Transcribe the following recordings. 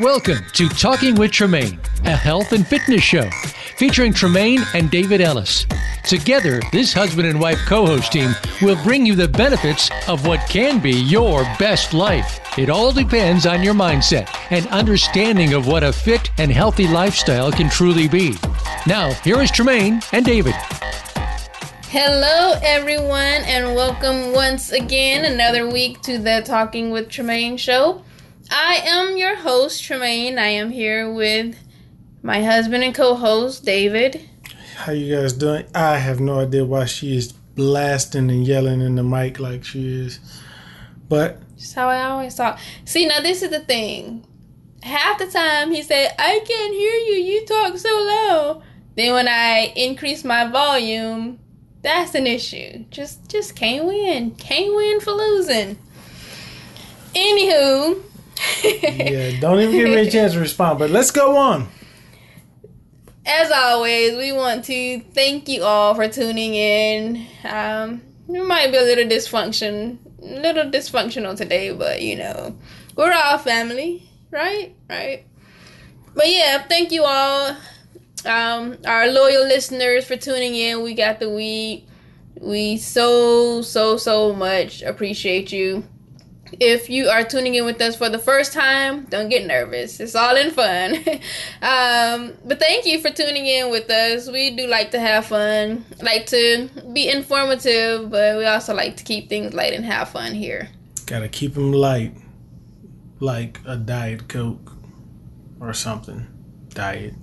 Welcome to Talking with Tremaine, a health and fitness show featuring Tremaine and David Ellis. Together, this husband and wife co host team will bring you the benefits of what can be your best life. It all depends on your mindset and understanding of what a fit and healthy lifestyle can truly be. Now, here is Tremaine and David. Hello, everyone, and welcome once again another week to the Talking with Tremaine show. I am your host, Tremaine. I am here with my husband and co-host, David. How you guys doing? I have no idea why she is blasting and yelling in the mic like she is, but just how I always talk. See, now this is the thing. Half the time he said, "I can't hear you. You talk so low." Then when I increase my volume, that's an issue. Just just can't win. Can't win for losing. Anywho. Yeah, don't even give me a chance to respond, but let's go on. As always, we want to thank you all for tuning in. Um, it might be a little dysfunction, a little dysfunctional today, but you know, we're all family, right? Right. But yeah, thank you all um, our loyal listeners for tuning in. We got the week. We so so so much appreciate you. If you are tuning in with us for the first time, don't get nervous. It's all in fun. um, but thank you for tuning in with us. We do like to have fun, like to be informative, but we also like to keep things light and have fun here. Gotta keep them light, like a diet coke or something. Diet.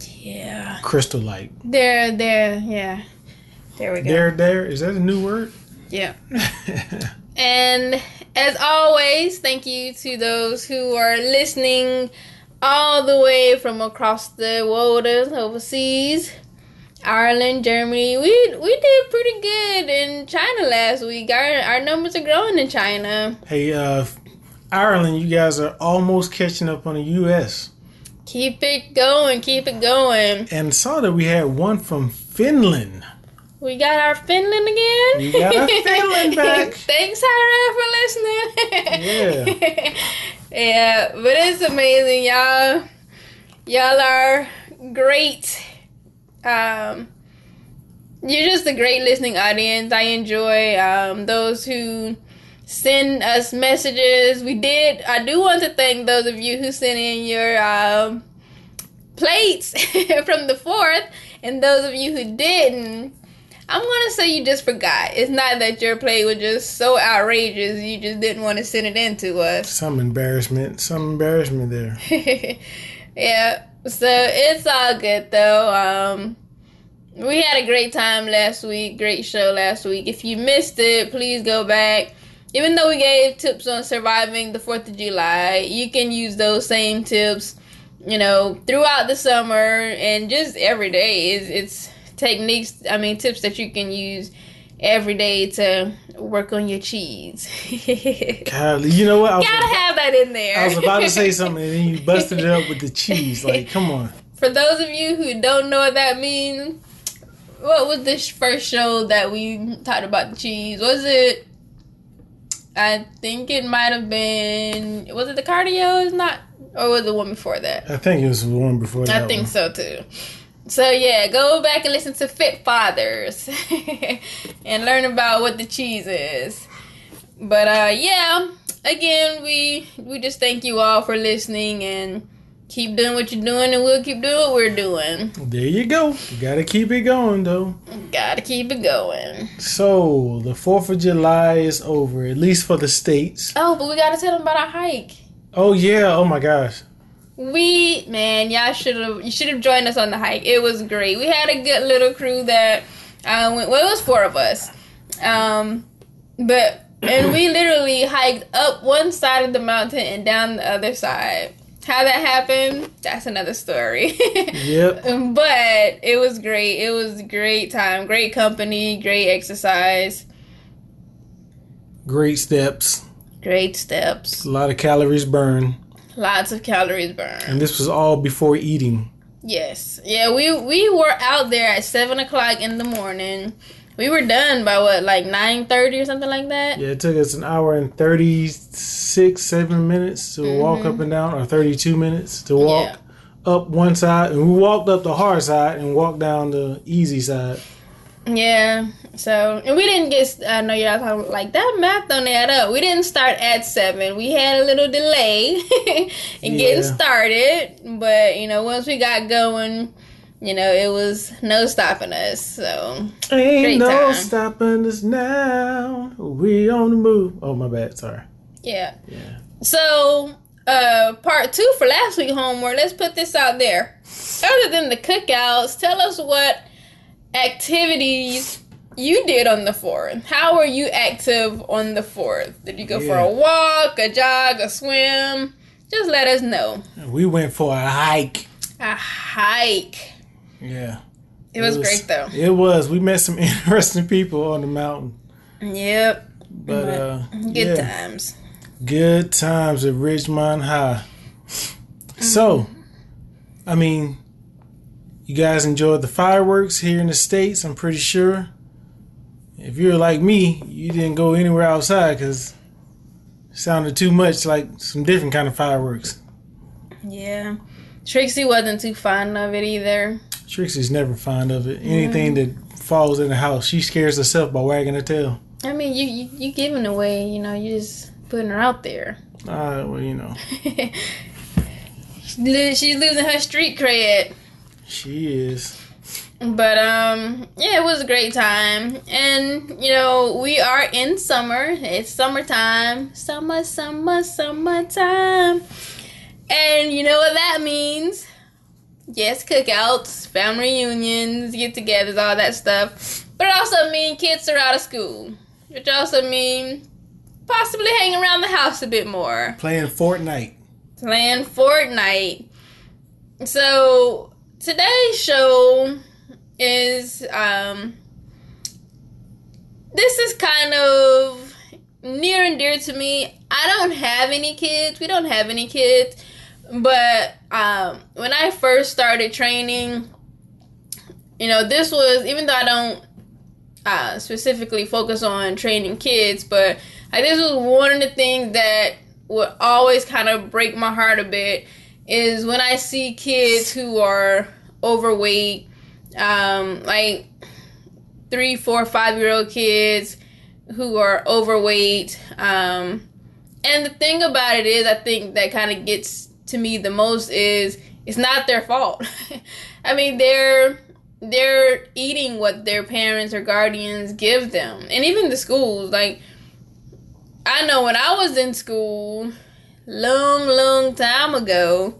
Yeah. Crystal light. There, there, yeah. There we go. There, there. Is that a new word? Yeah. and as always, thank you to those who are listening all the way from across the waters overseas. Ireland, Germany. We we did pretty good in China last week. Our our numbers are growing in China. Hey, uh Ireland, you guys are almost catching up on the US. Keep it going, keep it going. And saw that we had one from Finland. We got our Finland again. We got our Finland back. Thanks, Ira, for listening. yeah. yeah, but it's amazing, y'all. Y'all are great. Um, you're just a great listening audience. I enjoy um, those who send us messages. We did. I do want to thank those of you who sent in your um, plates from the fourth, and those of you who didn't. I'm gonna say you just forgot. It's not that your play was just so outrageous you just didn't want to send it in to us. Some embarrassment. Some embarrassment there. yeah. So it's all good though. Um, we had a great time last week. Great show last week. If you missed it, please go back even though we gave tips on surviving the 4th of July, you can use those same tips, you know, throughout the summer and just every day. It's, it's techniques, I mean, tips that you can use every day to work on your cheese. God, you know what? I Gotta about, have that in there. I was about to say something and then you busted it up with the cheese. Like, come on. For those of you who don't know what that means, what was this first show that we talked about the cheese? Was it I think it might have been. Was it the cardio? Is not, or was it the one before that? I think it was the one before that. I think one. so too. So yeah, go back and listen to Fit Fathers and learn about what the cheese is. But uh yeah, again, we we just thank you all for listening and keep doing what you're doing and we'll keep doing what we're doing. There you go. You gotta keep it going though. Gotta keep it going. So the fourth of July is over, at least for the states. Oh, but we gotta tell them about our hike. Oh yeah, oh my gosh. We man, y'all should have you should have joined us on the hike. It was great. We had a good little crew that uh, went well it was four of us. Um but and we literally hiked up one side of the mountain and down the other side how that happened, that's another story. yep. But it was great. It was a great time, great company, great exercise. Great steps. Great steps. A lot of calories burned. Lots of calories burned. And this was all before eating. Yes. Yeah, we we were out there at seven o'clock in the morning. we were done by what, like nine thirty or something like that. Yeah, it took us an hour and thirty six, seven minutes to mm-hmm. walk up and down, or thirty two minutes to walk yeah. up one side, and we walked up the hard side and walked down the easy side. Yeah. So, and we didn't get. I know y'all talking like that math don't add up. We didn't start at seven. We had a little delay in yeah. getting started, but you know, once we got going, you know, it was no stopping us. So ain't no time. stopping us now. We on the move. Oh my bad. Sorry. Yeah. Yeah. So, uh, part two for last week homework. Let's put this out there. Other than the cookouts, tell us what activities you did on the fourth. How were you active on the fourth? Did you go yeah. for a walk, a jog, a swim? Just let us know. We went for a hike. A hike. Yeah. It, it was, was, great though. It was. We met some interesting people on the mountain. Yep. But uh good yeah. times. Good times at Ridgemont High. Mm-hmm. So, I mean, you guys enjoyed the fireworks here in the States, I'm pretty sure. If you're like me, you didn't go anywhere outside because it sounded too much like some different kind of fireworks. Yeah. Trixie wasn't too fond of it either. Trixie's never fond of it. Anything mm. that falls in the house, she scares herself by wagging her tail. I mean, you you, you giving away, you know, you just putting her out there. Ah, uh, well, you know. She's losing her street cred. She is. But um yeah, it was a great time. And you know, we are in summer. It's summertime. Summer, summer, summertime. And you know what that means? Yes, cookouts, family reunions, get togethers, all that stuff. But it also means kids are out of school. Which also means possibly hanging around the house a bit more. Playing Fortnite. Playing Fortnite. So today's show is um this is kind of near and dear to me. I don't have any kids. We don't have any kids. But um when I first started training, you know, this was even though I don't uh, specifically focus on training kids, but uh, this was one of the things that would always kind of break my heart a bit is when I see kids who are overweight, um, like three, four, five year old kids who are overweight. Um, and the thing about it is, I think that kind of gets to me the most is it's not their fault. I mean, they're they're eating what their parents or guardians give them, and even the schools. Like, I know when I was in school, long, long time ago,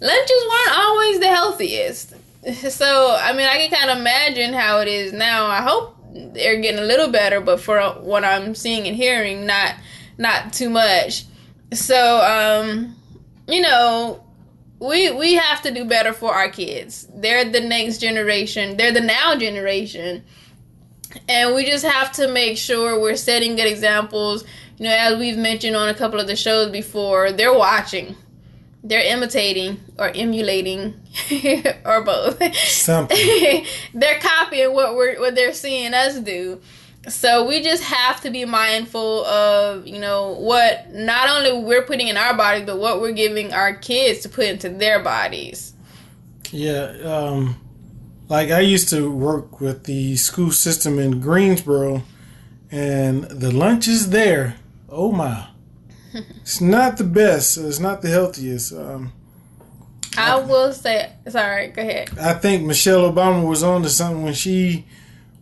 lunches weren't always the healthiest. So, I mean, I can kind of imagine how it is now. I hope they're getting a little better, but for what I'm seeing and hearing, not not too much. So, um, you know, we we have to do better for our kids. They're the next generation. They're the now generation. And we just have to make sure we're setting good examples. You know, as we've mentioned on a couple of the shows before, they're watching they're imitating or emulating or both. Something. they're copying what we're what they're seeing us do. So we just have to be mindful of, you know, what not only we're putting in our bodies, but what we're giving our kids to put into their bodies. Yeah, um like I used to work with the school system in Greensboro and the lunches there, oh my it's not the best. It's not the healthiest. Um, I will say, sorry, go ahead. I think Michelle Obama was on to something when she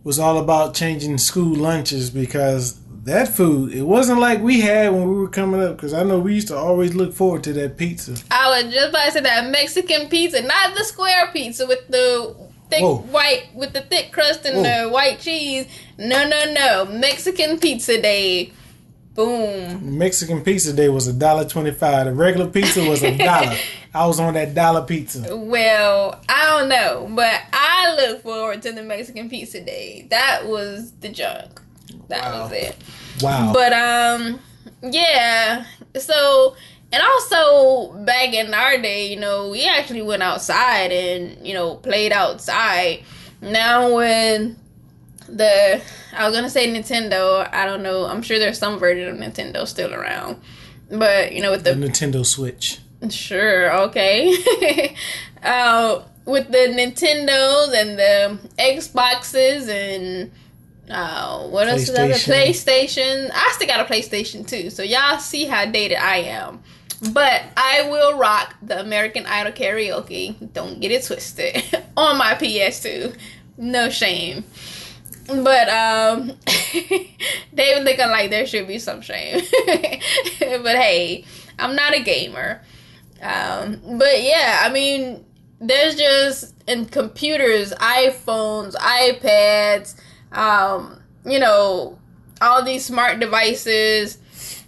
was all about changing school lunches because that food, it wasn't like we had when we were coming up. Because I know we used to always look forward to that pizza. I was just about to say that Mexican pizza, not the square pizza with the thick Whoa. white, with the thick crust and Whoa. the white cheese. No, no, no. Mexican pizza day Boom. Mexican pizza day was a dollar twenty five. The regular pizza was a dollar. I was on that dollar pizza. Well, I don't know, but I look forward to the Mexican pizza day. That was the junk. That wow. was it. Wow. But um, yeah. So and also back in our day, you know, we actually went outside and you know played outside. Now when the I was gonna say Nintendo. I don't know. I'm sure there's some version of Nintendo still around, but you know with The the Nintendo Switch. Sure, okay. uh, with the Nintendos and the Xboxes and uh, what else is that? The PlayStation. I still got a PlayStation too, so y'all see how dated I am. But I will rock the American Idol karaoke. Don't get it twisted on my PS2. No shame. But um, they looking like there should be some shame. but hey, I'm not a gamer. Um, but yeah, I mean, there's just in computers, iPhones, iPads, um, you know, all these smart devices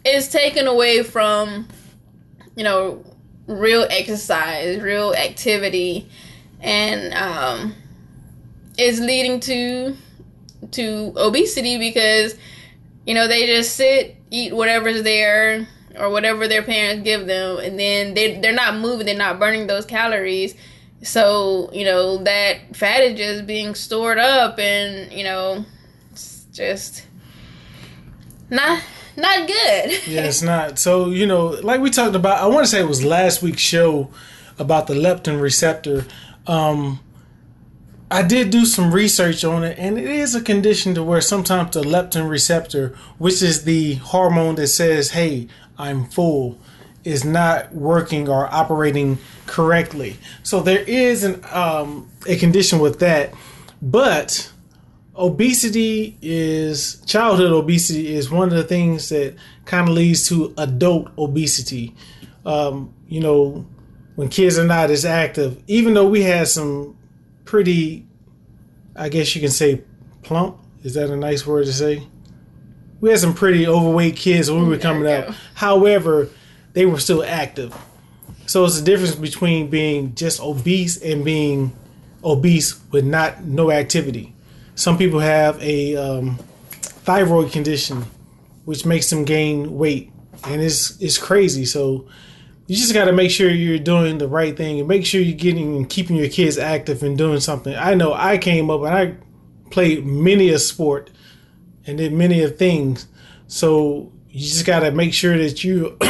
is taken away from, you know, real exercise, real activity, and um, is leading to to obesity because you know they just sit, eat whatever's there or whatever their parents give them and then they they're not moving they're not burning those calories so you know that fat is just being stored up and you know it's just not not good Yeah, it's not. So, you know, like we talked about, I want to say it was last week's show about the leptin receptor. Um, I did do some research on it, and it is a condition to where sometimes the leptin receptor, which is the hormone that says, hey, I'm full, is not working or operating correctly. So there is an um, a condition with that, but obesity is childhood obesity is one of the things that kind of leads to adult obesity. Um, you know, when kids are not as active, even though we had some pretty, I guess you can say, plump. Is that a nice word to say? We had some pretty overweight kids when we were coming There you out. go. However, they were still active. So it's the difference between being just obese and being obese with not no activity. Some people have a um, thyroid condition, which makes them gain weight, and it's it's crazy. So you just got to make sure you're doing the right thing and make sure you're getting and keeping your kids active and doing something. I know I came up and I played many a sport and did many of things. So you just got to make sure that you,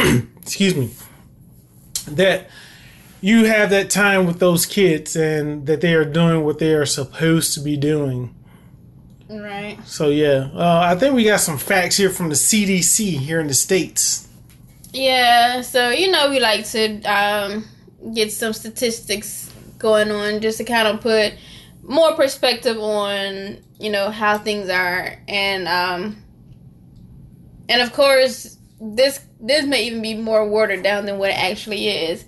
excuse me, that you have that time with those kids and that they are doing what they are supposed to be doing. right So yeah, uh, I think we got some facts here from the CDC here in the states. Yeah so you know we like to um, get some statistics going on just to kind of put more perspective on you know how things are. And um and of course this this may even be more watered down than what it actually is.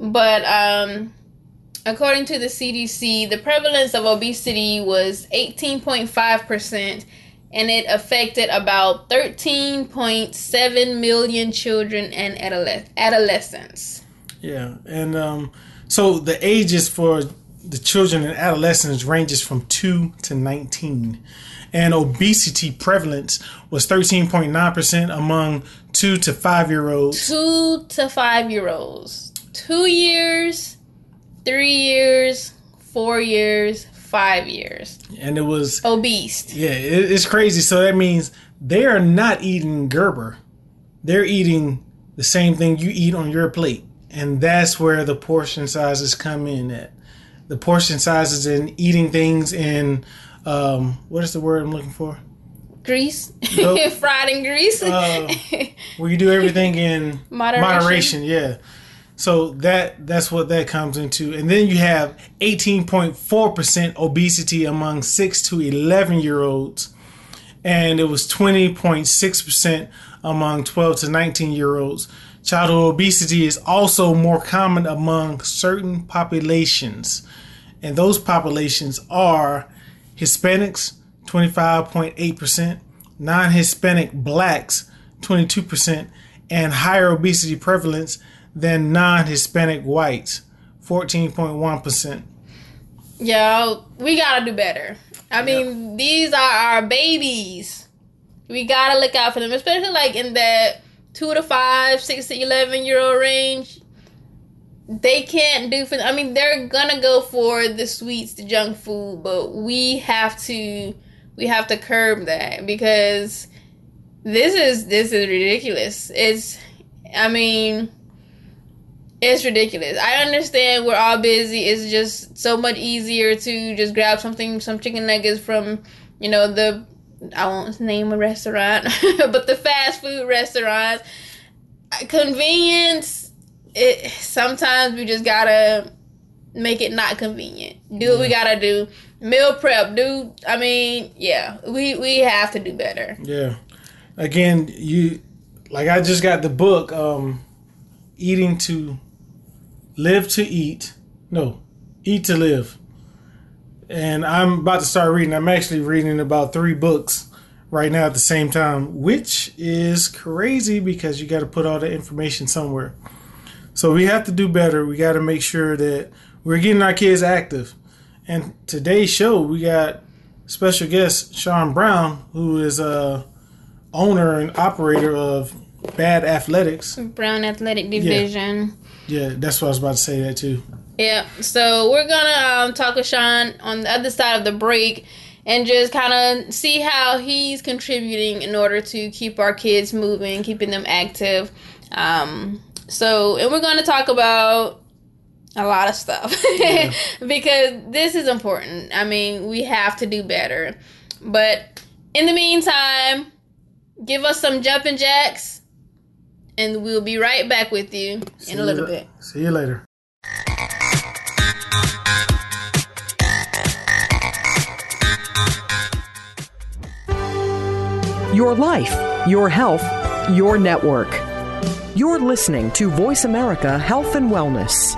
But um according to the cdc the prevalence of obesity was 18.5% and it affected about 13.7 million children and adoles- adolescents Yeah, and um, so the ages for the children and adolescents ranges from two to nineteen, and obesity prevalence was thirteen point nine percent among two to five year olds. two to five year olds. Two years, three years, four years, five years. And it was Obese. yeah, it, it's crazy. So that means they are not eating Gerber; they're eating the same thing you eat on your plate, and that's where the portion sizes come in. At the portion sizes in eating things in um, what is the word I'm looking for? Grease. Nope. Fried in grease. Uh, where you do everything in Moderation. moderation. Yeah. So that that's what that comes into, and then you have 18.4 percent obesity among six to 11 year olds, and it was 20.6 percent among 12 to 19 year olds. Childhood obesity is also more common among certain populations, and those populations are Hispanics, 25.8%, non Hispanic blacks, 22%, and higher obesity prevalence than non Hispanic whites, 14.1%. Yo, we gotta do better. I mean, these are our babies. We gotta look out for them, especially like in that two to five, six to eleven year old range. They can't do for. I mean, they're gonna go for the sweets, the junk food, but we have to we have to curb that because this is this is ridiculous. It's I mean it's ridiculous. I understand we're all busy. It's just so much easier to just grab something, some chicken nuggets from, you know, the I won't name a restaurant, but the fast food restaurants. Convenience. It sometimes we just gotta make it not convenient. Do what we gotta do. Meal prep. Do I mean yeah? We we have to do better. Yeah. Again, you like I just got the book, um, eating to live to eat. No, eat to live. And I'm about to start reading. I'm actually reading about three books right now at the same time, which is crazy because you got to put all the information somewhere. So we have to do better. We got to make sure that we're getting our kids active. And today's show, we got special guest Shaun Brown, who is a owner and operator of Bad Athletics. Brown Athletic Division. Yeah, that's what I was about to say that too. Yeah. So we're gonna um, talk with Shaun on the other side of the break and just kind of see how he's contributing in order to keep our kids moving, keeping them active. Um, so, and we're to talk about a lot of stuff Yeah. because this is important. I mean, we have to do better. But in the meantime, give us some jumping jacks and we'll be right back with you See in a little la- bit. See you later. Your life, your health, your network. You're listening to Voice America Health and Wellness.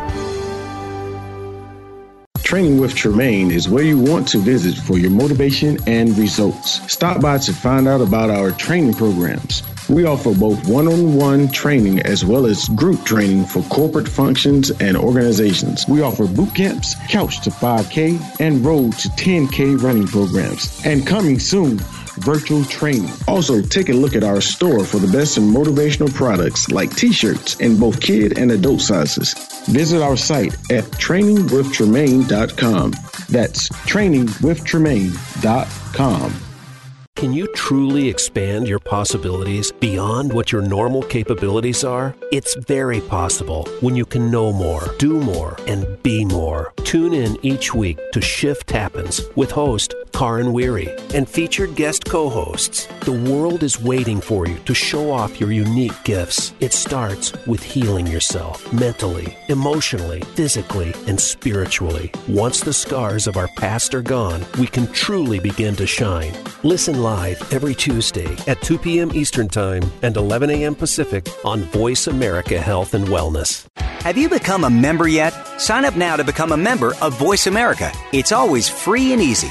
Training with Tremaine is where you want to visit for your motivation and results. Stop by to find out about our training programs. We offer both one on one training as well as group training for corporate functions and organizations. We offer boot camps, couch to 5K, and road to 10K running programs. And coming soon, virtual training. Also, take a look at our store for the best in motivational products like t shirts in both kid and adult sizes. Visit our site at trainingwithtremaine.com. That's trainingwithtremaine.com. Can you truly expand your possibilities beyond what your normal capabilities are? It's very possible when you can know more, do more, and be more. Tune in each week to Shift Happens with host Karin Weary and featured guest co hosts. The world is waiting for you to show off your unique gifts. It starts with healing yourself mentally, emotionally, physically, and spiritually. Once the scars of our past are gone, we can truly begin to shine. Listen live every Tuesday at 2 p.m. Eastern Time and 11 a.m. Pacific on Voice America Health and Wellness. Have you become a member yet? Sign up now to become a member of Voice America. It's always free and easy.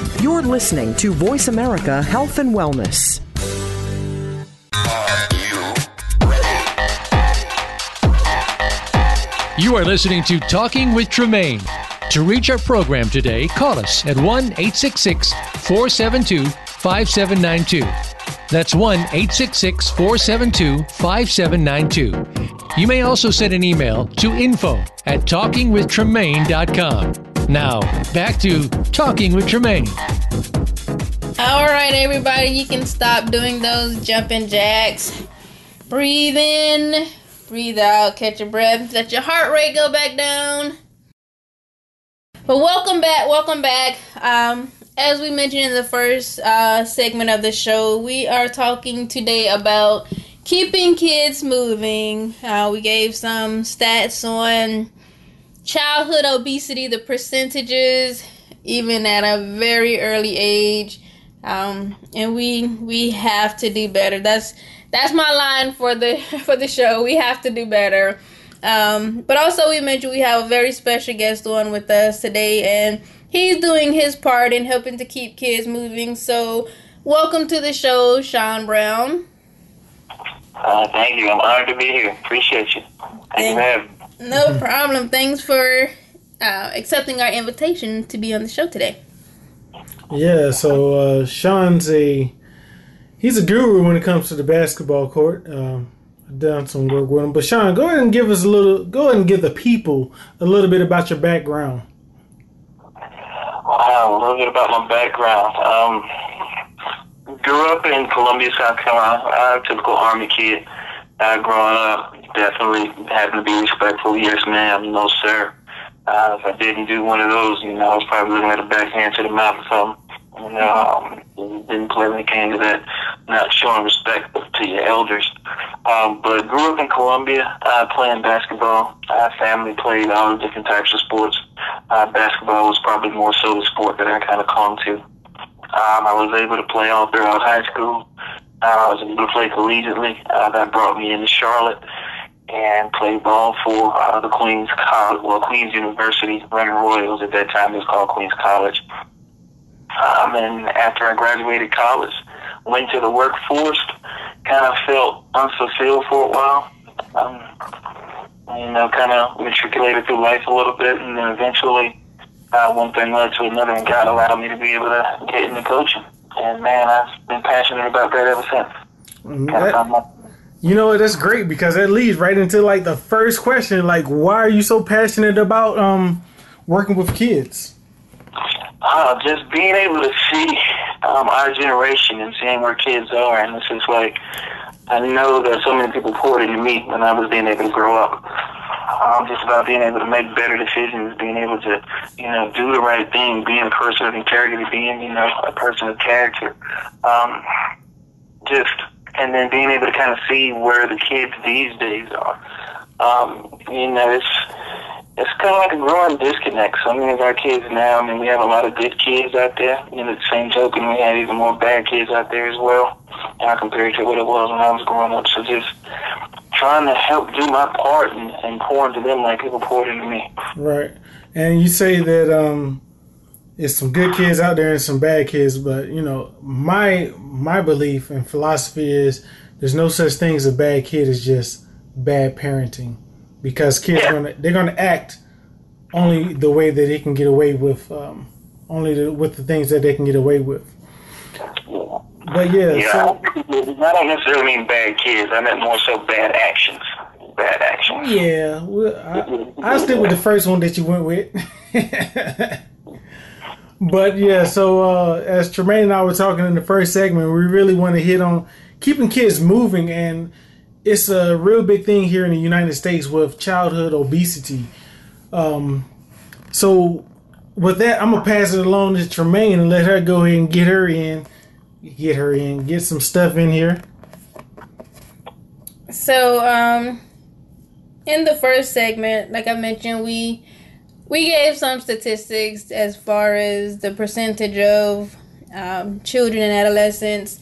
You're listening to Voice America Health and Wellness. You are listening to Talking with Tremaine. To reach our program today, call us at 1 866 472 5792. That's 1 866 472 5792. You may also send an email to info at talkingwithtremaine.com. Now, back to Talking with Tremaine. All right, everybody, you can stop doing those jumping jacks. Breathe in, breathe out, catch your breath, let your heart rate go back down. But welcome back, welcome back. Um, as we mentioned in the first uh, segment of the show, we are talking today about keeping kids moving. Uh, we gave some stats on childhood obesity, the percentages, even at a very early age. Um, and we we have to do better. That's that's my line for the for the show. We have to do better. Um, but also we mentioned we have a very special guest on with us today, and he's doing his part in helping to keep kids moving. So Welcome to the show, Shaun Brown. Uh, thank you. I'm honored to be here. Appreciate you. Thank you having me. No problem. Thanks for uh, accepting our invitation to be on the show today. Yeah, so uh, Shaun's a he's a guru when it comes to the basketball court. Um, I've done some work with him, but Shaun, go ahead and give us a little. Go ahead and give the people a little bit about your background. Wow, a little bit about my background. Um, grew up in Columbia, South Carolina. I'm a typical Army kid. Uh, growing up, definitely having to be respectful. Yes, ma'am. No, sir. Uh, if I didn't do one of those, you know, I was probably looking at a backhand to the mouth or something. You know, um, didn't play when it to that, not showing respect to your elders. Um, but grew up in Columbia, uh, playing basketball. Uh, family played all the different types of sports. Uh, basketball was probably more so the sport that I kind of clung to. Um, I was able to play all throughout high school. Uh, I was able to play collegiately. Uh, that brought me into Charlotte and played ball for uh, the Queens College, well, Queens University, Running Royals. At that time, it was called Queens College. Um, and after I graduated college, went to the workforce, kind of felt unfulfilled for a while. Um, you know, kind of matriculated through life a little bit, and then eventually uh, one thing led to another, and God allowed me to be able to get into coaching. And man, I've been passionate about that ever since. That- you know that's great because that leads right into like the first question. Like, why are you so passionate about um working with kids? uh, just being able to see um, our generation and seeing where kids are, and it's just like I know that so many people poured into me when I was being able to grow up. Um, just about being able to make better decisions, being able to, you know, do the right thing, being a person of integrity, being, you know, a person of character. Um, just, and then being able to kind of see where the kids these days are. Um, you know, it's, it's kind of like a growing disconnect. Some of our kids now, I mean, we have a lot of good kids out there. Know, the same token, we have even more bad kids out there as well, uh, compared to what it was when I was growing up. So just trying to help do my part and, and pour into them like people poured into me. Right. And you say that um it's some good kids out there and some bad kids, but you know, my my belief and philosophy is there's no such thing as a bad kid, it's just bad parenting. Because kids Yeah. gonna they're gonna act only the way that they can get away with um only the, with the things that they can get away with. But yeah, Yeah, so I don't necessarily mean bad kids. I meant more so bad actions. Bad actions. Yeah, well, I, I stick with the first one that you went with. but yeah, so uh, as Tremaine and I were talking in the first segment, we really want to hit on keeping kids moving, and it's a real big thing here in the United States with childhood obesity. Um, so with that, I'm gonna pass it along to Tremaine and let her go ahead and get her in, get her in, get some stuff in here. So, um, in the first segment, like I mentioned, we we gave some statistics as far as the percentage of um, children and adolescents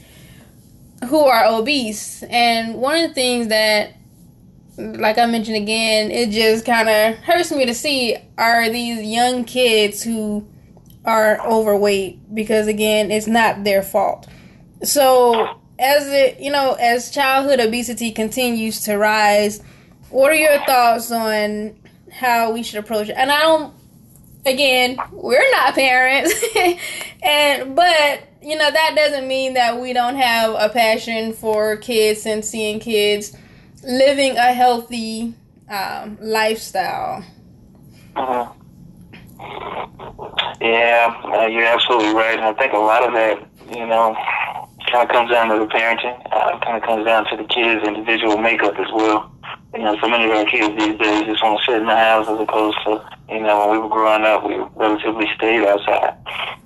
who are obese, and one of the things that, like I mentioned again, it just kind of hurts me to see are these young kids who are overweight because again, it's not their fault. So, as it, you know, as childhood obesity continues to rise, what are your thoughts on how we should approach it? And I don't again, we're not parents. and but, you know, that doesn't mean that we don't have a passion for kids and seeing kids living a healthy um, lifestyle. Mhm. Yeah, uh, you're absolutely right. And I think a lot of that, you know, kind of comes down to the parenting. Uh, kind of comes down to the kids' individual makeup as well. You know, so many of our kids these days just want to sit in the house as opposed to, you know, when we were growing up, we relatively stayed outside.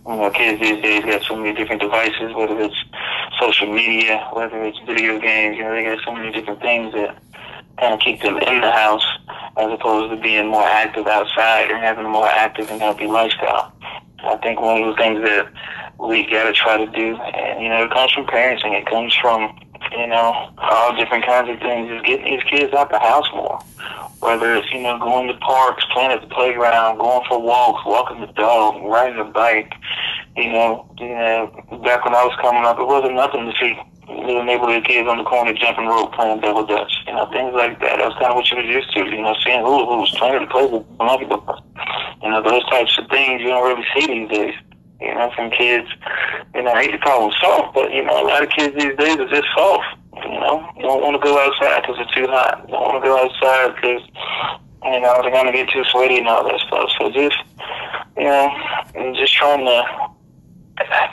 You know, kids these days got so many different devices, whether it's social media, whether it's video games, you know, they got so many different things that kind of keep them in the house as opposed to being more active outside or having a more active and healthy lifestyle. I think one of the things that we got to try to do, and you know, it comes from parenting. It comes from you know all different kinds of things. Is getting these kids out the house more. Whether it's you know going to parks, playing at the playground, going for walks, walking the dog, riding a bike, You know, you know, back when I was coming up, it wasn't nothing to see little neighborhood kids on the corner jumping rope playing double dutch. You know, things like that. That was kind of what you were used to. You know, seeing who who was trying to play with. You know, those types of things you don't really see these days. You know, from kids. You know, I hate to call them soft, but you know, a lot of kids these days are just soft. You know, you don't want to go outside because it's too hot. You don't want to go outside because you know they're gonna get too sweaty and all that stuff. So just you know, just trying to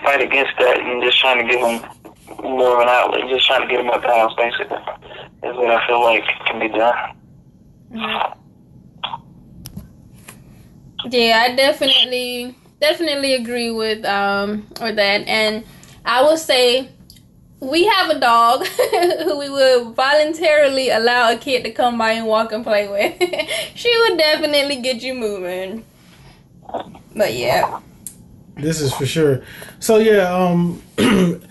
fight against that and just trying to give them more of an outlet, just trying to get them up the house, basically, is what I feel like can be done. Yeah, I definitely definitely agree with um or that, and I will say we have a dog who we would voluntarily allow a kid to come by and walk and play with. she would definitely get you moving. But yeah. This is for sure. So yeah, um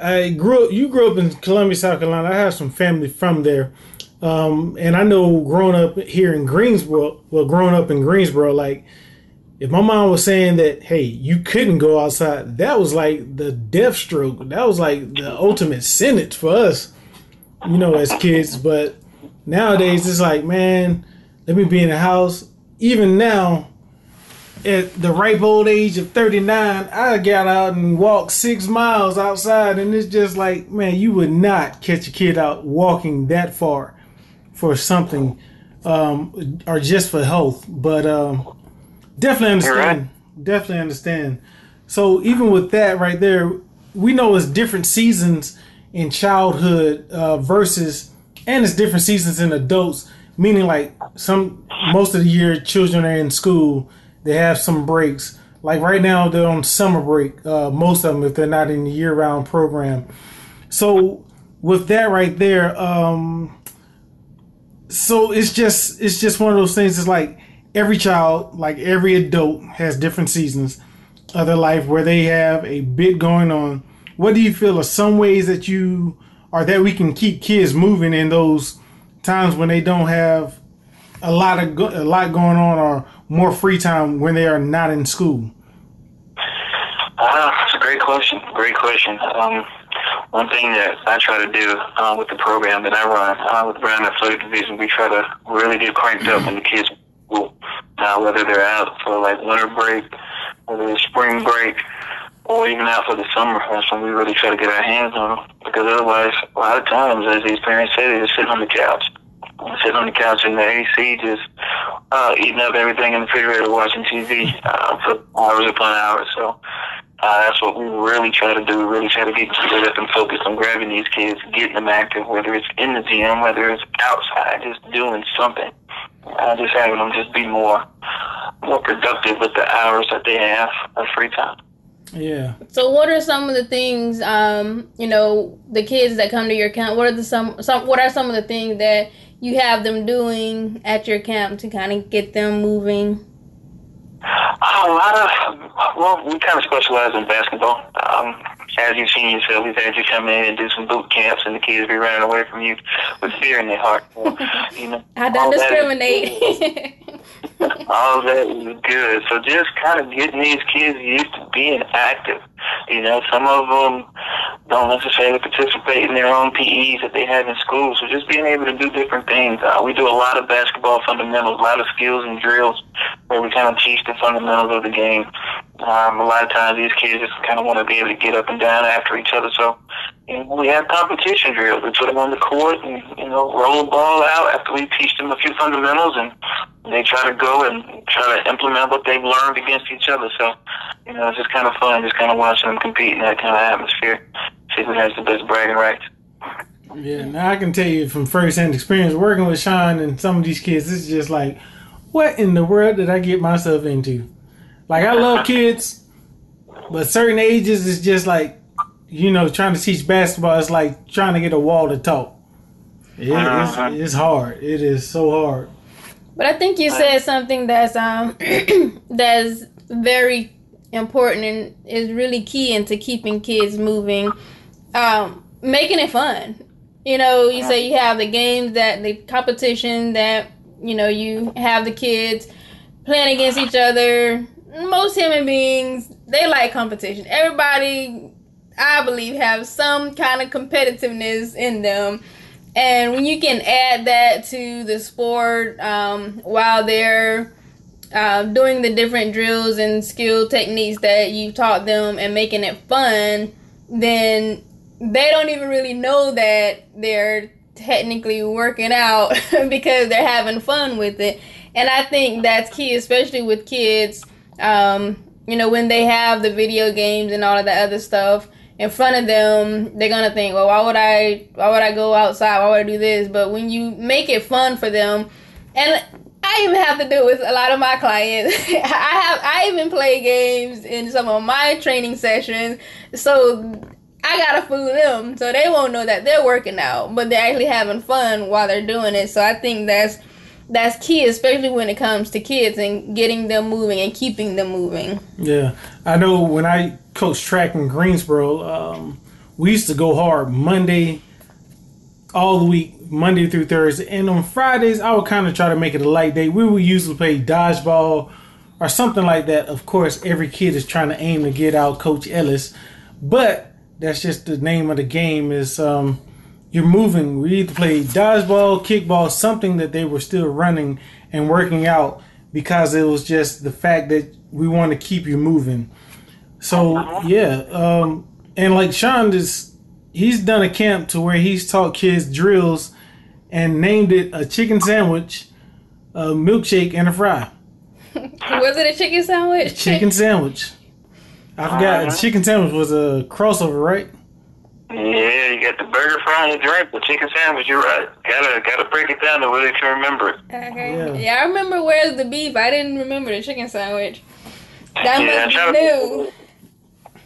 I grew up you grew up in Columbia, South Carolina. I have some family from there. Um and I know growing up here in Greensboro, well growing up in Greensboro, like if my mom was saying that, hey, you couldn't go outside, that was like the death stroke. That was like the ultimate sentence for us, you know, as kids. But nowadays, it's like, man, let me be in the house. Even now, at the ripe old age of 39, I got out and walked six miles outside, and it's just like, man, you would not catch a kid out walking that far for something um, or just for health. But, um, Definitely understand. Definitely understand. So even with that right there, we know it's different seasons in childhood uh, versus, and it's different seasons in adults. Meaning, like some most of the year, children are in school. They have some breaks. Like right now, they're on summer break. Uh, most of them, if they're not in the year-round program. So with that right there, um, so it's just it's just one of those things. It's like every child, like every adult, has different seasons of their life where they have a bit going on. What do you feel are some ways that you or that we can keep kids moving in those times when they don't have a lot of go- a lot going on or more free time when they are not in school? Uh, that's a great question. Great question. Um, one thing that I try to do uh, with the program that I run uh, with Brown Athletic Division, we try to really get cranked up when the kids school. Uh, whether they're out for like winter break, whether it's spring break, or even out for the summer. That's when we really try to get our hands on them. Because otherwise, a lot of times, as these parents say, they just sit on the couch. Sit on the couch in the AC, just uh, eating up everything in the refrigerator, watching TV uh, for hours upon hours. So uh, that's what we really try to do. We really try to get kids up and focused on grabbing these kids, getting them active, whether it's in the gym, whether it's outside, just doing something. Uh, just having them just be more more productive with the hours that they have of free time. Yeah. So, what are some of the things, um, you know, the kids that come to your camp? What are the some some? What are some of the things that you have them doing at your camp to kind of get them moving? A lot of well, we kind of specialize in basketball. Um, as you've seen yourself, we've had you come in and do some boot camps, and the kids be running away from you with fear in their heart. you know, I don't discriminate. all that is good. So just kind of getting these kids used to being active. You know, some of them don't necessarily participate in their own PEs that they have in school. So just being able to do different things. Uh, we do a lot of basketball fundamentals, a lot of skills and drills where we kind of teach the fundamentals of the game. Um, a lot of times these kids just kind of want to be able to get up and down after each other. So you know, we have competition drills. We put them on the court and, you know, roll the ball out after we teach them a few fundamentals and they try to go and try to implement what they've learned against each other. So, you know, it's just kind of fun just kind of watching them compete in that kind of atmosphere. See who has the best bragging rights. Yeah, now I can tell you from first-hand experience working with Shaun and some of these kids, it's just like, what in the world did I get myself into? Like, I love kids, but certain ages is just like, you know, trying to teach basketball is like trying to get a wall to talk. It, Uh-huh. it's, it's hard. It is so hard. But I think you said something that's um that's very important and is really key into keeping kids moving. Um, making it fun. You know, you say you have the games that the competition that you know you have the kids playing against each other, most human beings they like competition. Everybody, I believe, have some kind of competitiveness in them. And when you can add that to the sport um, while they're uh, doing the different drills and skill techniques that you taught them and making it fun, then they don't even really know that they're technically working out because they're having fun with it. And I think that's key, especially with kids. Um, you know, when they have the video games and all of that other stuff in front of them, they're gonna think, "Well, why would I? Why would I go outside? Why would I do this?" But when you make it fun for them, and I even have to do it with a lot of my clients. I have I even play games in some of my training sessions, so I gotta fool them so they won't know that they're working out, but they're actually having fun while they're doing it. So I think that's that's key, especially when it comes to kids and getting them moving and keeping them moving. Yeah, I know when I coached track in Greensboro, um, we used to go hard Monday, all the week, Monday through Thursday, and on Fridays I would kind of try to make it a light day. We would usually play dodgeball or something like that. Of course, every kid is trying to aim to get out Coach Ellis, but that's just the name of the game. Is um, you're moving. We either play dodgeball, kickball, something that they were still running and working out because it was just the fact that we want to keep you moving. So yeah, um, and like Shaun is, he's done a camp to where he's taught kids drills and named it a chicken sandwich, a milkshake, and a fry. Was it a chicken sandwich? Chicken sandwich. I forgot. A chicken sandwich was a crossover, right? Yeah, you got the burger, fry, and the drink, the chicken sandwich. You're right. Gotta gotta break it down to where they can remember it. Okay. Yeah. Yeah. I remember where's the beef. I didn't remember the chicken sandwich. That Yeah, must be new.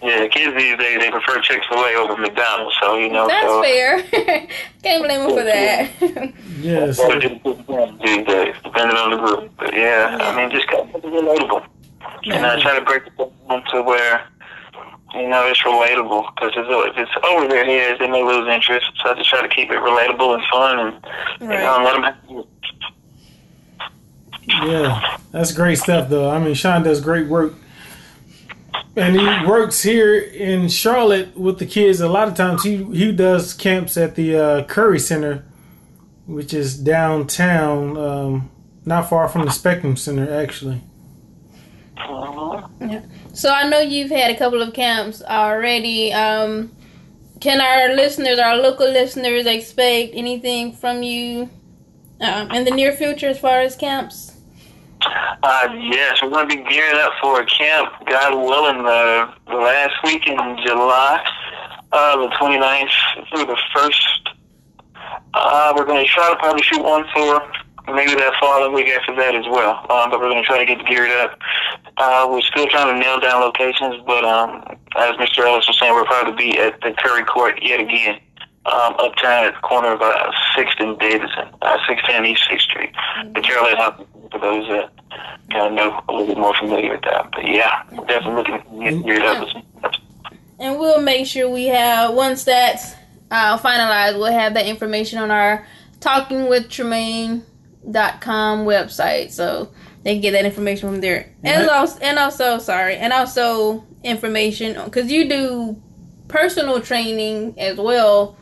Yeah, kids these days they prefer Chick Fil A over McDonald's, so you know. That's so, fair. Can't blame them for that. Yes. So these days, depending on the group. But yeah, I mean, just kind of relatable. And I try to break it down to where, you know, it's relatable. Because if it's over their heads, they may lose interest. So I just try to keep it relatable and fun and, you know, let them have it. Yeah, that's great stuff, though. I mean, Shaun does great work, and he works here in Charlotte with the kids. A lot of times, he he does camps at the uh, Curry Center, which is downtown, um, not far from the Spectrum Center, actually. So I know you've had a couple of camps already. Um, can our listeners, our local listeners, expect anything from you um, in the near future as far as camps? Uh, yes, we're going to be gearing up for a camp, God willing, the, the last week in July, uh, the 29th through the 1st. Uh, we're going to try to probably shoot one for maybe that following week after that as well. Um, but we're going to try to get geared up. Uh, we're still trying to nail down locations, but um, as Mr. Ellis was saying, we'll probably be at the Curry Court yet again. Um, uptown at the corner of uh, 6th and Davidson, uh, 610 East 6th Street. The Carolina Hospital, for those that kind of know a little bit more familiar with that. But yeah, definitely looking to get geared up. And we'll make sure we have once that's uh, finalized, we'll have that information on our talkingwithtremaine.com website, so they can get that information from there. And Right. also, and also, sorry, and also information because you do personal training as well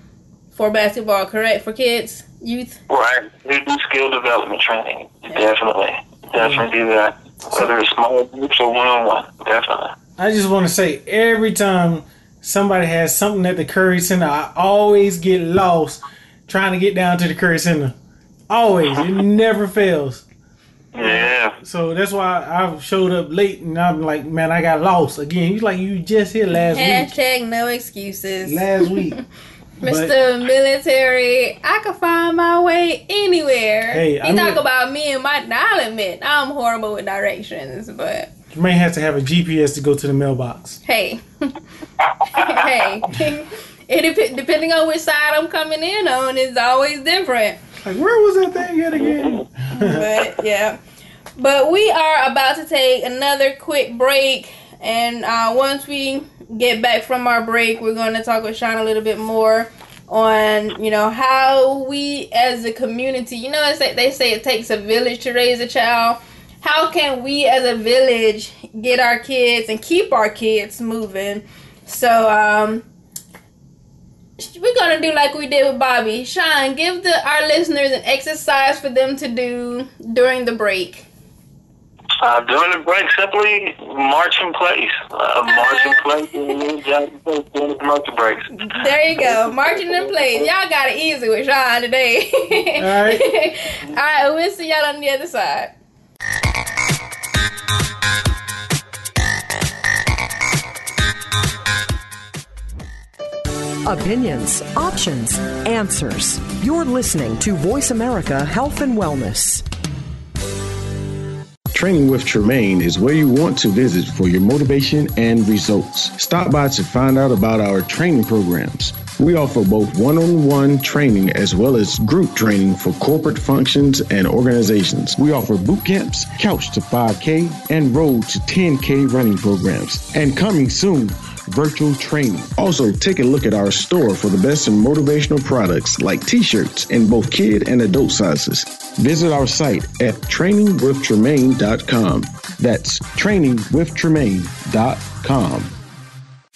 for basketball, correct? For kids, youth. Right. We do skill development training. Definitely. Definitely do that. Whether it's small groups or one on one. Definitely. I just want to say, every time somebody has something at the Curry Center, I always get lost trying to get down to the Curry Center. Always, it never fails. Yeah. So that's why I showed up late, and I'm like, man, I got lost again. He's like, you just here last week. Hashtag no excuses. Last week. Mr. Military, I can find my way anywhere. Hey, you I'm talk the- about me and my. Now I'll admit I'm horrible with directions, but You may have to have a GPS to go to the mailbox. hey, hey, it depending on which side I'm coming in on is always different. Like, where was that thing at again? but yeah. But we are about to take another quick break, and uh, once we get back from our break, we're going to talk with Shaun a little bit more on you know how we as a community, you know, it's like they say it takes a village to raise a child. how can we as a village get our kids and keep our kids moving? So um, we're gonna do like we did with Bobby. Shaun, give the our listeners an exercise for them to do during the break. Uh, during the break, simply march in place. Uh, march in place during the commercial breaks. There you go, marching in place. Y'all got it easy with Shaun today. All right. All right, we'll see y'all on the other side. Opinions, options, answers. You're listening to Voice America Health and Wellness. Training with Tremaine is where you want to visit for your motivation and results. Stop by to find out about our training programs. We offer both one on one training as well as group training for corporate functions and organizations. We offer boot camps, couch to 5K, and road to 10K running programs. And coming soon, virtual training. Also, take a look at our store for the best in motivational products like t shirts in both kid and adult sizes. Visit our site at trainingwithtremaine.com. That's trainingwithtremaine.com.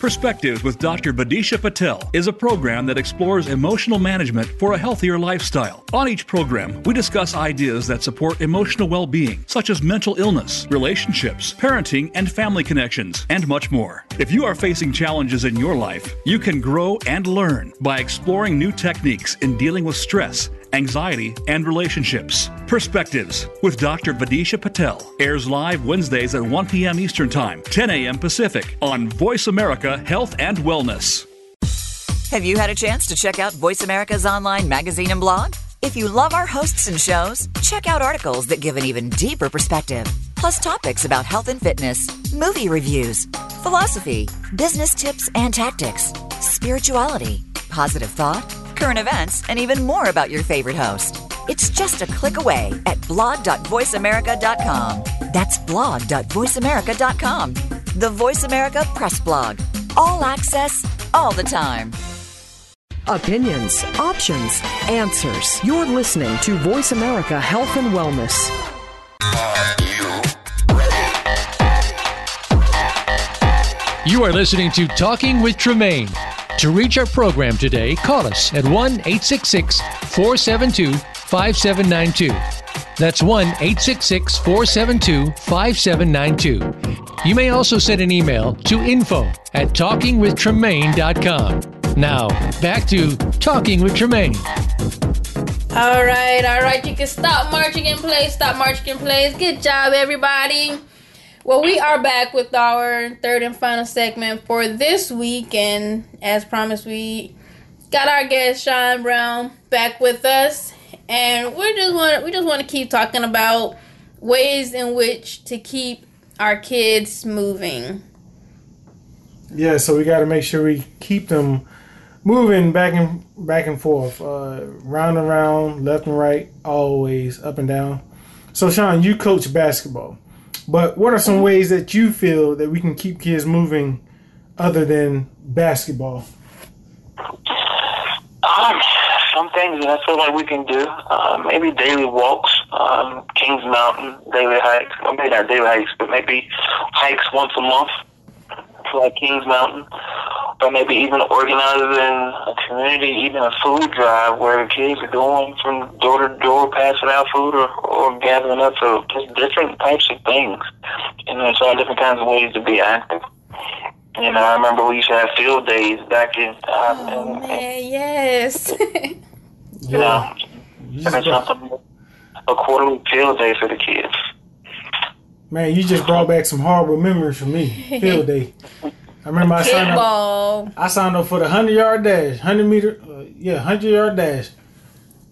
Perspectives with Dr. Badisha Patel is a program that explores emotional management for a healthier lifestyle. On each program, we discuss ideas that support emotional well being, such as mental illness, relationships, parenting, and family connections, and much more. If you are facing challenges in your life, you can grow and learn by exploring new techniques in dealing with stress anxiety, and relationships. Perspectives with Dr. Vadisha Patel airs live Wednesdays at 1 p.m. Eastern Time, 10 a.m. Pacific on Voice America Health and Wellness. Have you had a chance to check out Voice America's online magazine and blog? If you love our hosts and shows, check out articles that give an even deeper perspective, plus topics about health and fitness, movie reviews, philosophy, business tips and tactics, spirituality, positive thought current events, and even more about your favorite host. It's just a click away at blog.voiceamerica.com. That's blog.voiceamerica.com. The Voice America Press Blog. All access, all the time. Opinions, options, answers. You're listening to Voice America Health and Wellness. You are listening to Talking with Tremaine. To reach our program today, call us at 1 866 472 5792. That's 1 866 472 5792. You may also send an email to info at talkingwithtremaine.com. Now, back to Talking with Tremaine. All right, all right. You can stop marching in place. Stop marching in place. Good job, everybody. Well, we are back with our third and final segment for this week, and as promised, we got our guest Shaun Brown back with us, and we just want we just want to keep talking about ways in which to keep our kids moving. Yeah, so we got to make sure we keep them moving back and back and forth, uh, round and round, left and right, always up and down. So, Shaun, you coach basketball. But what are some ways that you feel that we can keep kids moving other than basketball? Um, some things that I feel like we can do. Uh, maybe daily walks, um, Kings Mountain, daily hikes. Well, maybe not daily hikes, but maybe hikes once a month to like Kings Mountain. Or maybe even organizing a community, even a food drive where the kids are going from door to door, passing out food or, or gathering up. So just different types of things. And there's all different kinds of ways to be active. You know, I remember we used to have field days back in. Um, oh, and, man, yes. you know, something, a quarterly field day for the kids. Man, you just brought back some horrible memories for me. Field day. I remember I signed up. I signed up for the hundred yard dash, hundred meter, uh, yeah, hundred yard dash,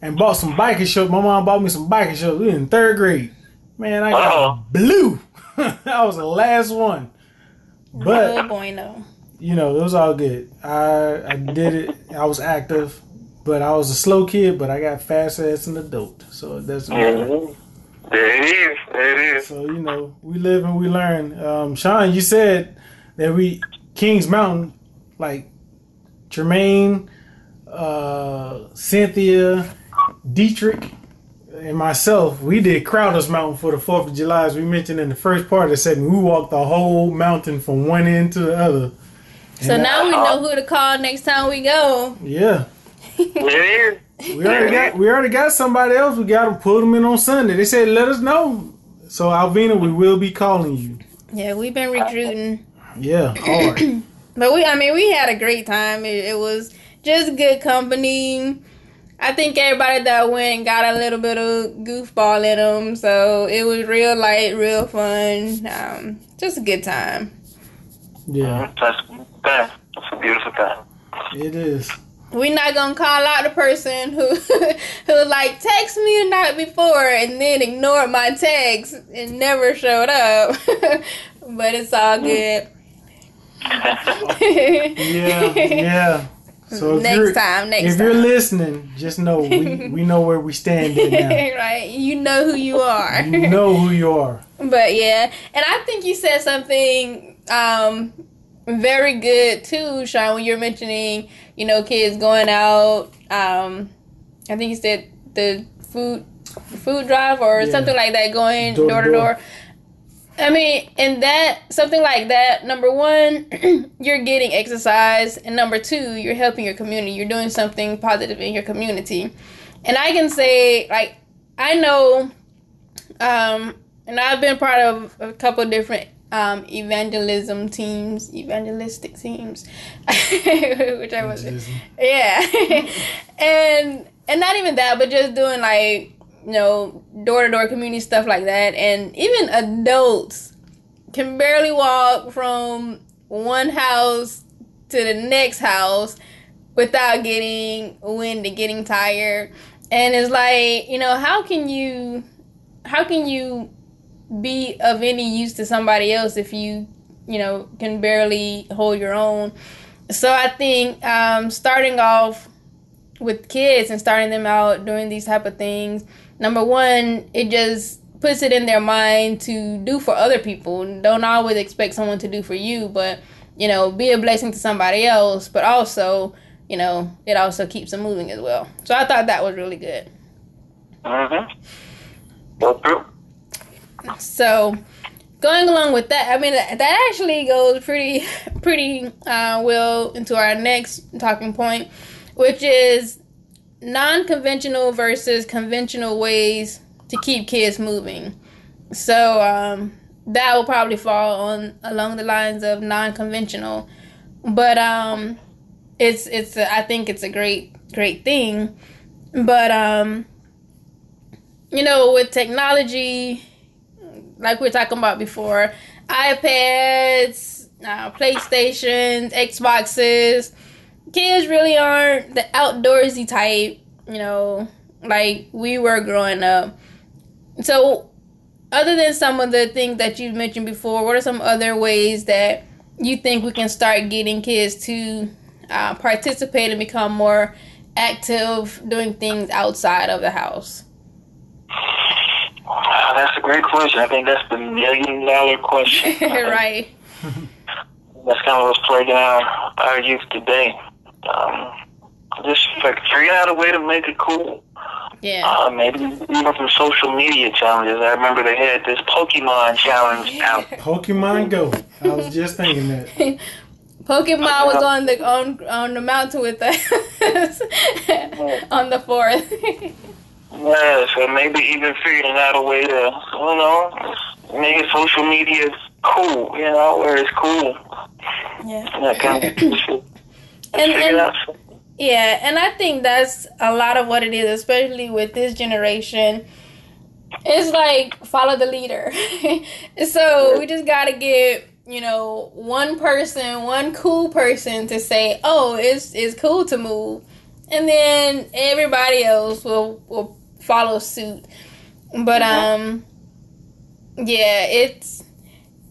and bought some biking shorts. My mom bought me some biking shorts. We in third grade. Man, I got Uh-oh. blue. I was the last one. But oh boy, no. You know, it was all good. I I did it. I was active, but I was a slow kid. But I got fast as an adult, so it doesn't matter. Mm-hmm. There it is. There it is. So you know, we live and we learn. Um, Shaun, you said that we Kings Mountain, like Tremaine, uh, Cynthia, Dietrich, and myself, we did Crowder's Mountain for the Fourth of July, as we mentioned in the first part of the segment. We walked the whole mountain from one end to the other. So And, now we know who to call next time we go. Yeah, There it is. We already got we already got somebody else. We got them pull them in on Sunday. They said let us know. So Alvina, we will be calling you. Yeah, we've been recruiting. Yeah, hard. But we, I mean, we had a great time. It, it was just good company. I think everybody that went got a little bit of goofball in them, so it was real light, real fun. Um, just a good time. yeah, That's that. That's a beautiful thing. it is. We're not gonna call out the person who who like text me the night before and then ignored my text and never showed up. but it's all good. Yeah, yeah. So if Next you're, time, next if you're time. listening, just know we, we know where we stand at now. right? You know who you are. You know who you are. But yeah, and I think you said something um very good too, Shaun, when you're mentioning, you know, kids going out. Um I think you said the food food drive or Yeah. something like that going Door to door to door. door. I mean, and that something like that. Number one, you're getting exercise, and number two, you're helping your community. You're doing something positive in your community, and I can say, like, I know, um, and I've been part of a couple different um, evangelism teams, evangelistic teams, which I was, yeah, and and not even that, but just doing like you know door to door community stuff like that, and even adults can barely walk from one house to the next house without getting winded, getting tired. And it's like, you know, how can you how can you be of any use to somebody else if you, you know, can barely hold your own? So I think um, starting off with kids and starting them out doing these type of things, number one, it just puts it in their mind to do for other people. Don't always expect someone to do for you, but you know, be a blessing to somebody else. But also, you know, it also keeps them moving as well. So I thought that was really good. Go through. So going along with that, I mean that actually goes pretty pretty uh, well into our next talking point, which is non-conventional versus conventional ways to keep kids moving. So um, that will probably fall on along the lines of non-conventional, but um, it's it's a, I think it's a great great thing, but um, you know with technology like we were talking about before, iPads, uh, PlayStations, Xboxes. Kids really aren't the outdoorsy type, you know, like we were growing up. So, other than some of the things that you mentioned before, what are some other ways that you think we can start getting kids to uh, participate and become more active doing things outside of the house? Wow, that's a great question. I think that's the million dollar question. right. That's kind of what's plaguing our, our youth today. Um, just like figuring out a way to make it cool. Yeah. Uh, maybe even some social media challenges. I remember they had this Pokemon challenge out. Pokemon Go. I was just thinking that. Pokemon was on the on on the mountain with us on the fourth. Yeah, so maybe even figuring out a way to, you know, make social media cool, you know, where it's cool. Yeah. That kind of shit. And, Figure and yeah, and I think that's a lot of what it is, especially with this generation. It's like follow the leader. so we just gotta get you know one person, one cool person to say, "Oh, it's it's cool to move," and then everybody else will will follow suit. But um, yeah, it's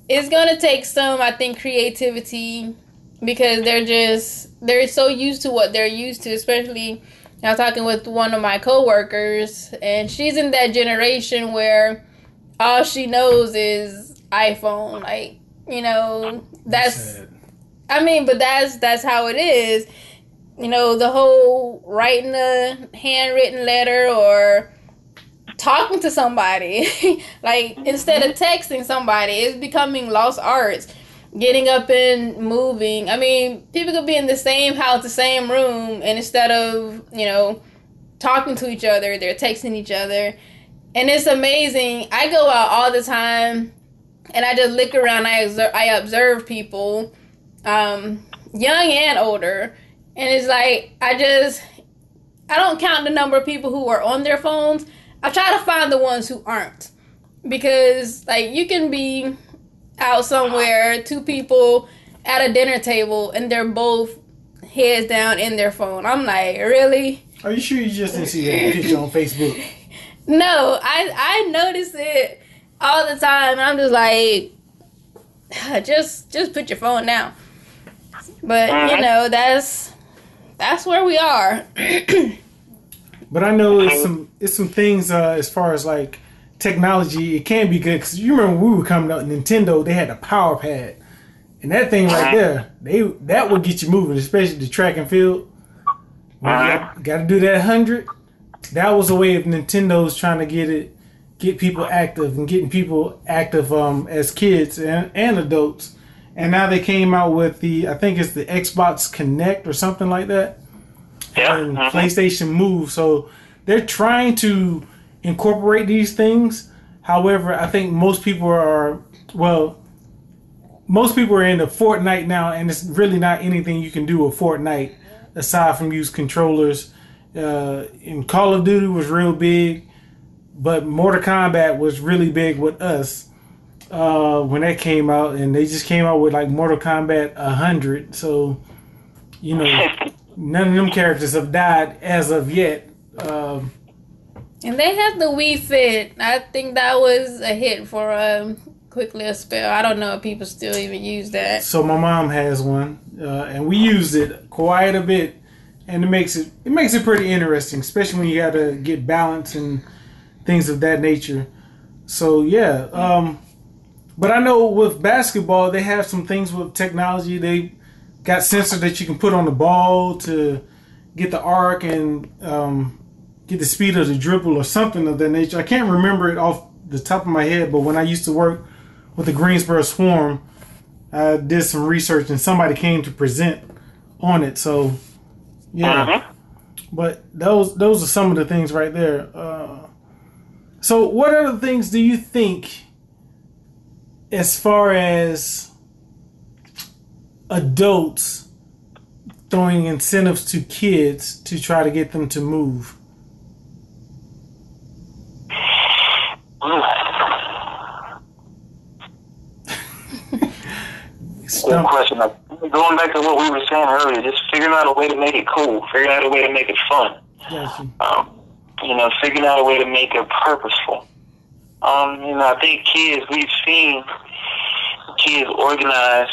it's gonna take some, I think, creativity because they're just they're so used to what they're used to, especially. I was talking with one of my coworkers, and she's in that generation where all she knows is iPhone. Like, you know, that's. I mean, but that's that's how it is. You know, the whole writing a handwritten letter or talking to somebody. like instead of texting somebody, it's becoming lost arts. Getting up and moving. I mean, people could be in the same house, the same room, and instead of, you know, talking to each other, they're texting each other. And it's amazing. I go out all the time and I just look around. I observe, I observe people, um, young and older, and it's like I just I don't count the number of people who are on their phones. I try to find the ones who aren't because like you can be out somewhere, two people at a dinner table, and they're both heads down in their phone. I'm like, really? Are you sure you just didn't see that picture on Facebook? No, I I notice it all the time. I'm just like, just just put your phone down. But you know that's that's where we are. but I know it's some it's some things uh, as far as like technology. It can be good because you remember when we were coming up, Nintendo they had a power pad, and that thing right there, they that would get you moving, especially the track and field. Got, got to do that hundred. That was a way of Nintendo's trying to get it, get people active and getting people active um, as kids and, and adults. And now they came out with the, I think it's the Xbox Kinect or something like that. Yeah. And mhm. PlayStation Move. So they're trying to incorporate these things. However, I think most people are, well, most people are into Fortnite now, and it's really not anything you can do with Fortnite aside from use controllers. Uh, and Call of Duty was real big, but Mortal Kombat was really big with us uh, when that came out, and they just came out with like Mortal Kombat 100. So, you know, none of them characters have died as of yet. Um, And they had the Wii Fit. I think that was a hit for um, quickly a spell. I don't know if people still even use that. so my mom has one, uh, and we used it quite a bit, and it makes it it makes it pretty interesting, especially when you got to get balance and things of that nature. So yeah, um, but I know with basketball they have some things with technology. They got sensors that you can put on the ball to get the arc and um, get the speed of the dribble or something of that nature. I can't remember it off the top of my head, but when I used to work with the Greensboro Swarm, I did some research and somebody came to present on it. So, yeah. But those those are some of the things right there. Uh, so, what other things do you think, as far as adults throwing incentives to kids to try to get them to move? Good question. Going back to what we were saying earlier, just figuring out a way to make it cool, figuring out a way to make it fun. Gotcha. Um, you know, figuring out a way to make it purposeful. Um, you know, I think kids, we've seen kids organize,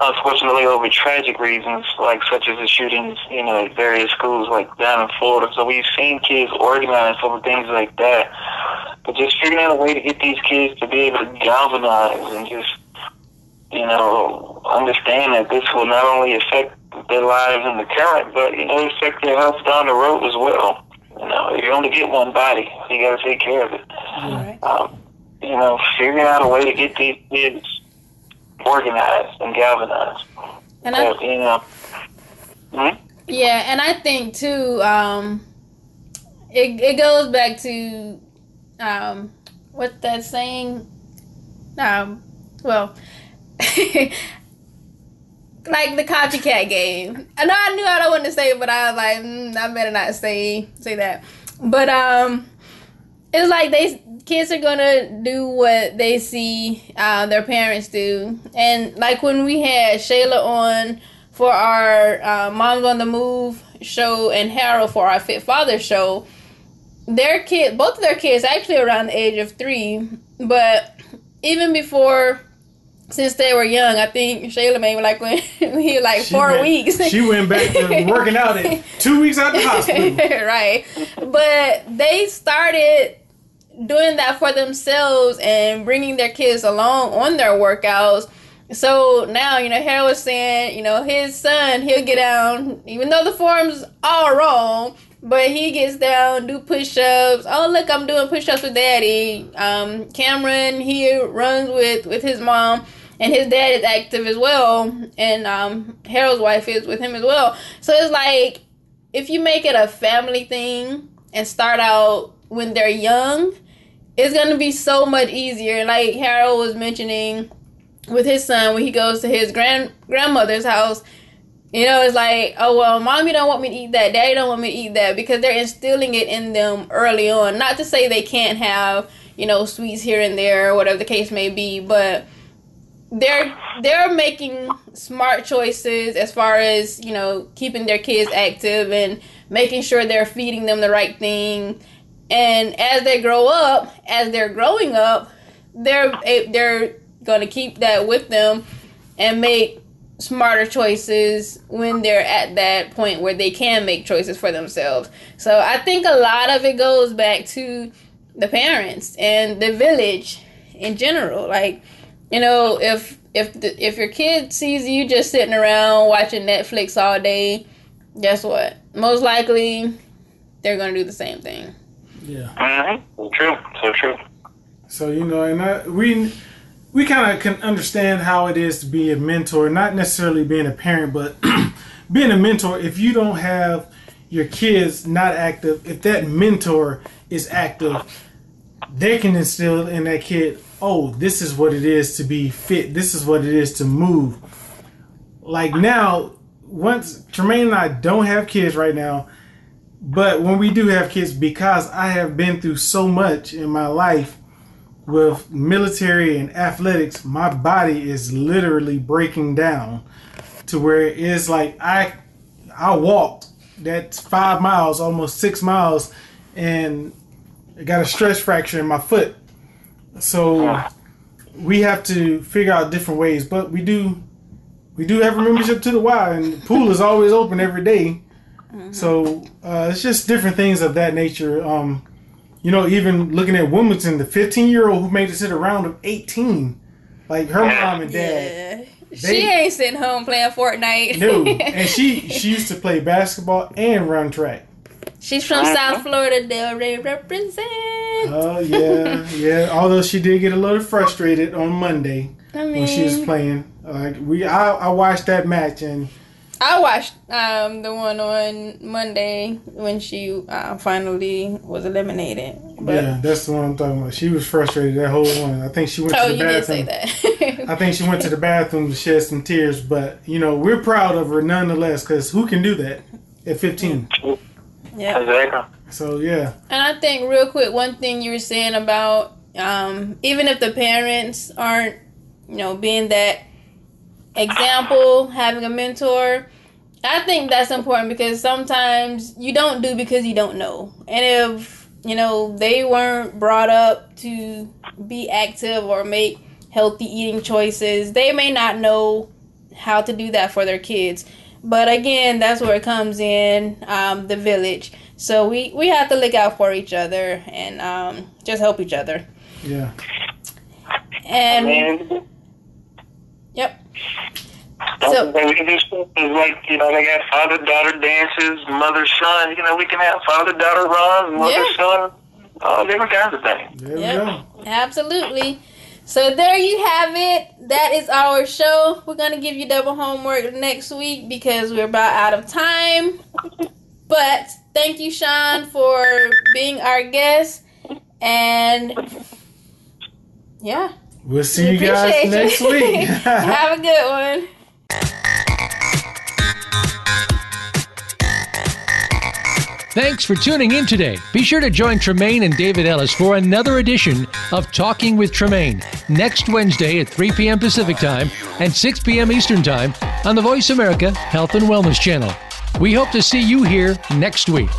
unfortunately, over tragic reasons, like such as the shootings, you know, at various schools like down in Florida. So we've seen kids organize over things like that. But just figuring out a way to get these kids to be able to galvanize and just, you know, understand that this will not only affect their lives in the current, but, you know, affect their health down the road as well. You know, you only get one body. You got to take care of it. Um, you know, figuring out a way to get these kids organized and galvanized. And I, Uh, you know, hmm? Yeah, and I think too, um, it it goes back to um, what that saying. Um, well, like the copycat game. I know I knew I don't want to say it, but I was like, mm, I better not say say that. But um, it's like they kids are gonna do what they see uh, their parents do, and like when we had Shayla on for our uh, Moms on the Move show and Harold for our Fit Father show, their kid, both of their kids, actually around the age of three, but even before. Since they were young, I think Shayla maybe like when we were like She four went- weeks. She went back to working out at two weeks out the hospital. right. But they started doing that for themselves and bringing their kids along on their workouts. So now, you know, Harold was saying, you know, his son, he'll get down, even though the form's all wrong, But he gets down, do push-ups. Oh, look, I'm doing push-ups with daddy. Um, Cameron, he runs with with his mom, and his dad is active as well, and um, Harold's wife is with him as well. So it's like if you make it a family thing and start out when they're young, it's gonna be so much easier. Like Harold was mentioning with his son when he goes to his grand grandmother's house you know, it's like, oh well, mommy don't want me to eat that, daddy don't want me to eat that because they're instilling it in them early on. Not to say they can't have, you know, sweets here and there or whatever the case may be, but they're they're making smart choices as far as, you know, keeping their kids active and making sure they're feeding them the right thing. And as they grow up, as they're growing up, they're they're going to keep that with them and make smarter choices when they're at that point where they can make choices for themselves. So I think a lot of it goes back to the parents and the village in general. Like, you know, if if the, if your kid sees you just sitting around watching Netflix all day, guess what? Most likely they're going to do the same thing. Yeah. Mm-hmm. True. So true. So you know, and I, we we kind of can understand how it is to be a mentor, not necessarily being a parent, but being a mentor. If you don't have your kids not active, if that mentor is active, they can instill in that kid, oh, this is what it is to be fit. This is what it is to move. Like now, once Tremaine and I don't have kids right now, but when we do have kids, because I have been through so much in my life with military and athletics, my body is literally breaking down to where it's like I I walked that five miles, almost six miles, and I got a stress fracture in my foot. So we have to figure out different ways, but we do we do have a membership to the Y, and the pool is always open every day. So uh, it's just different things of that nature. Um, you know, even looking at Wimbledon, the 15 year old who made it to the round of 18, like her mom and dad. Yeah. she ain't sitting home playing Fortnite. no, and she she used to play basketball and run track. She's from South Florida. Delray represent. Oh yeah, yeah. Although she did get a little frustrated on Monday I when she was playing. Like we, I, I watched that match and I watched um, the one on Monday when she uh, finally was eliminated. But yeah, that's the one I'm talking about. She was frustrated that whole one. I think she went oh, to the you did say bathroom. that. I think she went to the bathroom to shed some tears, but you know we're proud of her nonetheless because who can do that at 15? Yeah. Exactly. So yeah, And I think real quick, one thing you were saying about um, even if the parents aren't, you know, being that example, having a mentor, I think that's important because sometimes you don't do because you don't know. And if, you know, they weren't brought up to be active or make healthy eating choices, they may not know how to do that for their kids. But again, that's where it comes in um, the village. So we, we have to look out for each other and um, just help each other. yeah. And And yep. so, So- we can do stuff like, you know, they got father daughter dances, mother son. You know, we can have father daughter runs, mother Yeah. son, all different kinds of things. There Yep. we go. Absolutely. So there you have it. That is our show. We're gonna give you double homework next week because we're about out of time. But thank you, Shaun, for being our guest. And yeah, We'll see we you guys next you. week. Have a good one. Thanks for tuning in today. Be sure to join Tremaine and David Ellis for another edition of Talking with Tremaine next Wednesday at 3 p.m. Pacific Time and 6 p.m. Eastern Time on the Voice America Health and Wellness Channel. We hope to see you here next week.